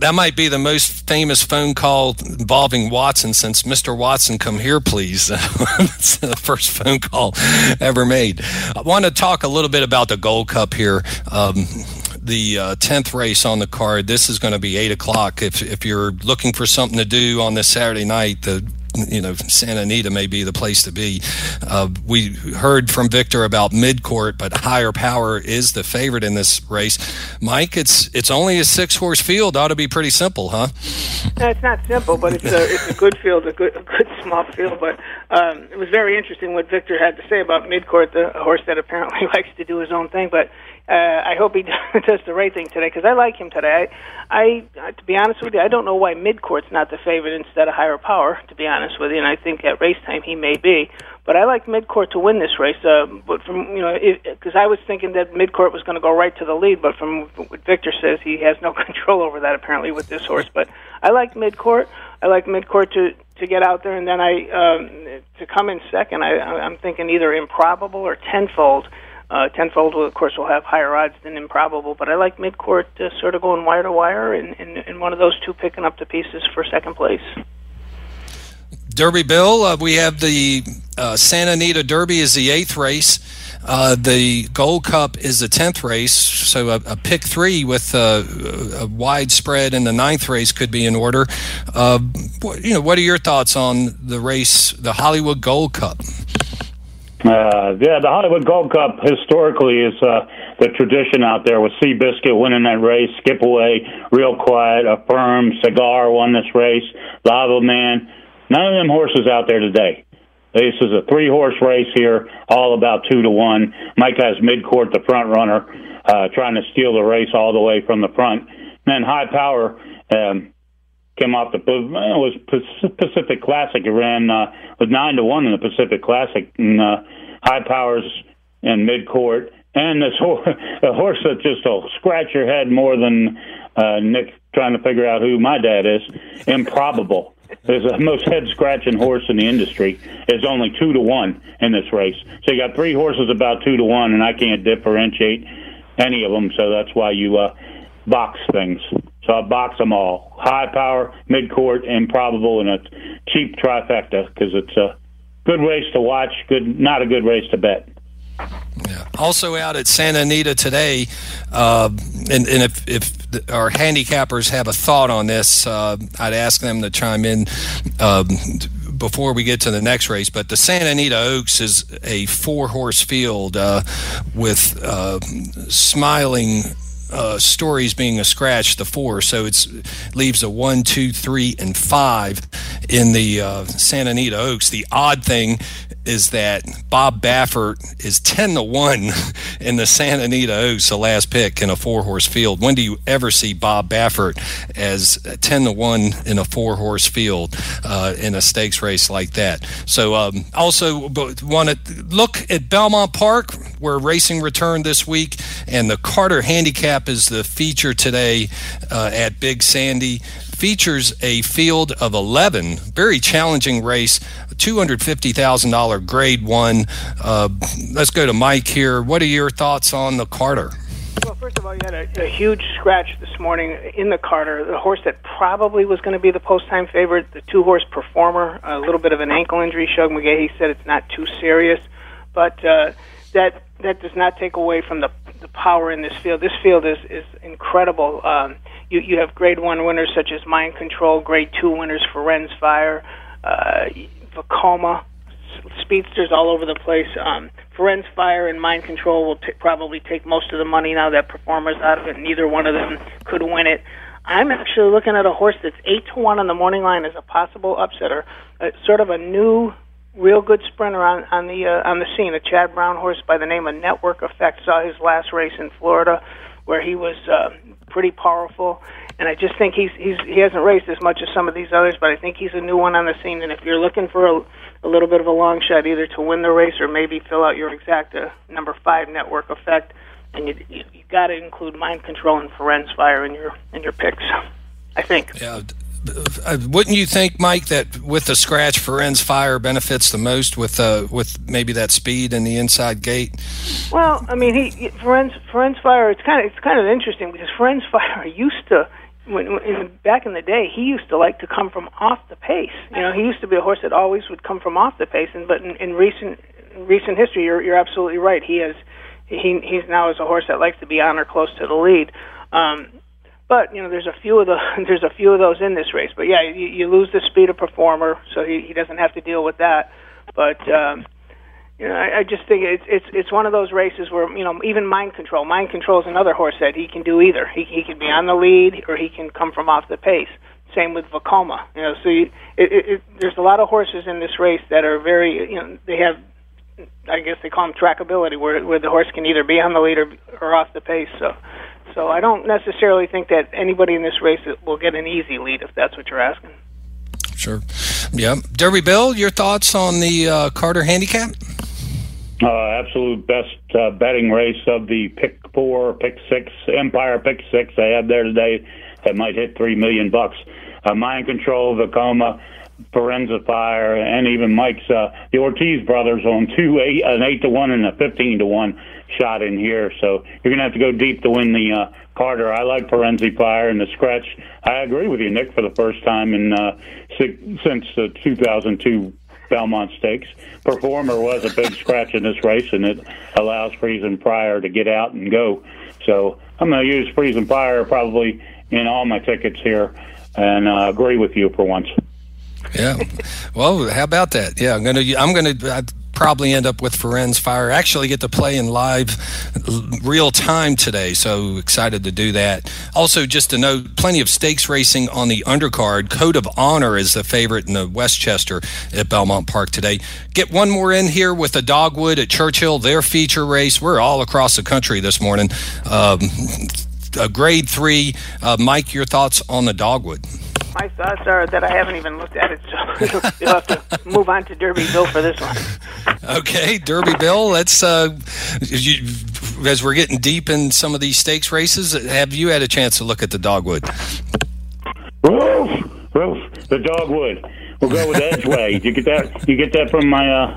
that might be the most famous phone call involving Watson since Mr. Watson, come here, please. it's the first phone call ever made. I want to talk a little bit about the Gold Cup here. Um, the uh, 10th race on the card. This is going to be 8 o'clock. If, if you're looking for something to do on this Saturday night, the you know Santa Anita may be the place to be. Uh, we heard from Victor about midcourt, but higher power is the favorite in this race. Mike, it's it's only a six horse field. Ought to be pretty simple, huh?
No, it's not simple, but it's a it's a good field, a good a good small field. But um, it was very interesting what Victor had to say about midcourt, the horse that apparently likes to do his own thing. But uh, I hope he does the right thing today because I like him today. I, I, to be honest with you, I don't know why midcourt's not the favorite instead of higher power. To be honest with you, and I think at race time he may be. But I like midcourt to win this race. Uh, but from you know, because I was thinking that midcourt was going to go right to the lead, but from what Victor says, he has no control over that apparently with this horse. But I like midcourt. I like midcourt to to get out there, and then I um, to come in second. I, I'm thinking either improbable or tenfold. Uh, tenfold, of course, will have higher odds than improbable, but I like midcourt uh, sort of going wire to wire, and, and, and one of those two picking up the pieces for second place.
Derby Bill, uh, we have the uh, Santa Anita Derby is the eighth race. Uh, the Gold Cup is the tenth race, so a, a pick three with uh, a wide spread in the ninth race could be in order. Uh, you know, what are your thoughts on the race, the Hollywood Gold Cup?
Uh, yeah, the Hollywood Gold Cup historically is uh, the tradition out there with Seabiscuit winning that race, Skip Away, Real Quiet, Affirm, Cigar won this race, Lava Man. None of them horses out there today. This is a three horse race here, all about two to one. Mike has midcourt, the front runner, uh, trying to steal the race all the way from the front. And then high power um, came off the it was Pacific Classic. It ran uh, was nine to one in the Pacific Classic. And, uh, high powers in midcourt, and this horse, a horse that just will scratch your head more than uh, Nick trying to figure out who my dad is. Improbable. There's the most head scratching horse in the industry. Is only two to one in this race. So you got three horses about two to one, and I can't differentiate any of them. So that's why you uh, box things. So I box them all: high power, mid court, improbable, and a cheap trifecta because it's a good race to watch. Good, not a good race to bet.
Yeah. Also out at Santa Anita today, uh, and, and, if, if our handicappers have a thought on this, uh, I'd ask them to chime in um, before we get to the next race. But the Santa Anita Oaks is a four horse field uh, with uh, smiling uh, stories being a scratch, the four. So it leaves a one, two, three, and five in the uh, Santa Anita Oaks. The odd thing is that Bob Baffert is 10 to 1 in the Santa Anita Oaks, the last pick in a four horse field. When do you ever see Bob Baffert as 10 to 1 in a four horse field uh, in a stakes race like that? So, um, also want to look at Belmont Park, where racing returned this week, and the Carter Handicap is the feature today uh, at Big Sandy. features a field of 11. Very challenging race, $250,000 grade one. Uh, let's go to Mike here. What are your thoughts on the Carter?
Well, first of all, you had a, a huge scratch this morning in the Carter. The horse that probably was going to be the post time favorite, the two horse performer, a little bit of an ankle injury. Shug McGaughey said it's not too serious, but uh, that that does not take away from the the power in this field. This field is is incredible. Um, you you have Grade One winners such as Mind Control, Grade Two winners Firenze Fire, uh, Vekoma, speedsters all over the place. Um, Firenze Fire and Mind Control will t- probably take most of the money now that performers out of it. Neither one of them could win it. I'm actually looking at a horse that's eight to one on the morning line as a possible upsetter, uh, sort of a new, real good sprinter on on the uh, on the scene. A Chad Brown horse by the name of Network Effect saw his last race in Florida, where he was uh, pretty powerful. And I just think he's he's he hasn't raced as much as some of these others, but I think he's a new one on the scene. And if you're looking for a a little bit of a long shot either to win the race or maybe fill out your exacta number five network effect. And you you, you got to include mind control and Firenze Fire in your in your picks. I think.
Yeah. Uh, wouldn't you think, Mike, that with the scratch, Firenze Fire benefits the most with uh, with maybe that speed and the inside gate?
Well, I mean, he Firenze Firenze Fire. It's kind of it's kind of interesting because Firenze Fire used to when, when in, back in the day, he used to like to come from off the pace. You know, he used to be a horse that always would come from off the pace. And but in, in recent recent history, you're you're absolutely right. He has he he's now is a horse that likes to be on or close to the lead. Um, but you know, there's a few of the there's a few of those in this race. But yeah, you, you lose the speed of performer, so he, he doesn't have to deal with that. But um, you know, I, I just think it's it's it's one of those races where you know even mind control. Mind control is another horse that he can do either. He he can be on the lead or he can come from off the pace. Same with Vekoma. You know, so you, it, it, it, there's a lot of horses in this race that are very you know they have I guess they call them trackability, where where the horse can either be on the lead or or off the pace. So so I don't necessarily think that anybody in this race will get an easy lead if that's what you're asking.
Sure. Yeah. Derby Bill, your thoughts on the uh, Carter handicap?
Uh, absolute best uh, betting race of the pick four, pick six, Empire pick six I had there today that might hit three million bucks. Uh, Mind Control, Vekoma, Firenze Fire, and even Mike's uh, the Ortiz brothers on two eight, an eight to one and a fifteen to one shot in here. So you're gonna have to go deep to win the uh, Carter. I like Firenze Fire and the scratch. I agree with you, Nick, for the first time in uh, since the 2002 Belmont Stakes. Performer was a big scratch in this race, and it allows Firenze Fire to get out and go. So I'm going to use Firenze Fire probably in all my tickets here, and uh, agree with you for once.
Yeah. Well, how about that? Yeah, I'm gonna. I'm gonna probably end up with Firenze Fire. Actually, get to play in live, real time today. So excited to do that. Also, just to note, plenty of stakes racing on the undercard. Code of Honor is the favorite in the Westchester at Belmont Park today. Get one more in here with the Dogwood at Churchill, their feature race. We're all across the country this morning. Um, a grade three. Uh, Mike, your thoughts on the Dogwood?
My thoughts are that I haven't even looked at it, so you'll have to move on to Derby Bill for this one.
Okay, Derby Bill. Let's uh, you, as we're getting deep in some of these stakes races. Have you had a chance to look at the Dogwood?
Roof, roof, the Dogwood. We'll go with Edgeway. You get that? You get that from my uh,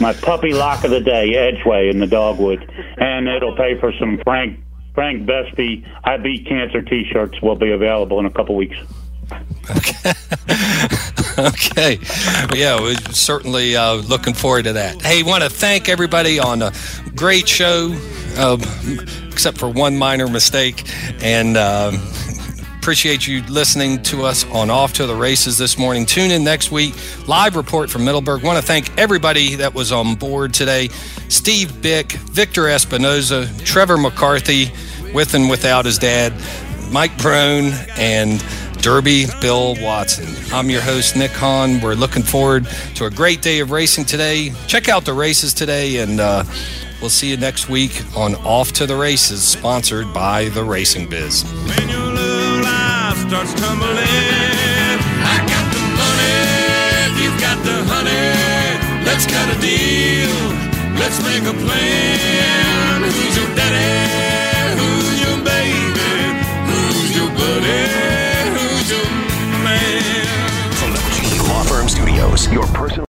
my puppy lock of the day, Edgeway in the Dogwood, and it'll pay for some Frank Frank Vespe I Beat Cancer T-shirts. Will be available in a couple weeks.
Okay. okay. Yeah, we're certainly uh, looking forward to that. Hey, want to thank everybody on a great show, uh, except for one minor mistake, and. Um, appreciate you listening to us on Off to the Races this morning. Tune in next week. Live report from Middleburg. Want to thank everybody that was on board today Steve Byk, Victor Espinoza, Trevor McCarthy, with and without his dad, Mike Barone, and Derby Bill Watson. I'm your host, Nick Hahn. We're looking forward to a great day of racing today. Check out the races today, and uh, we'll see you next week on Off to the Races, sponsored by the Racing Biz.
starts tumbling. I got the money, you've got the honey. Let's cut a deal. Let's make a plan.
Your personal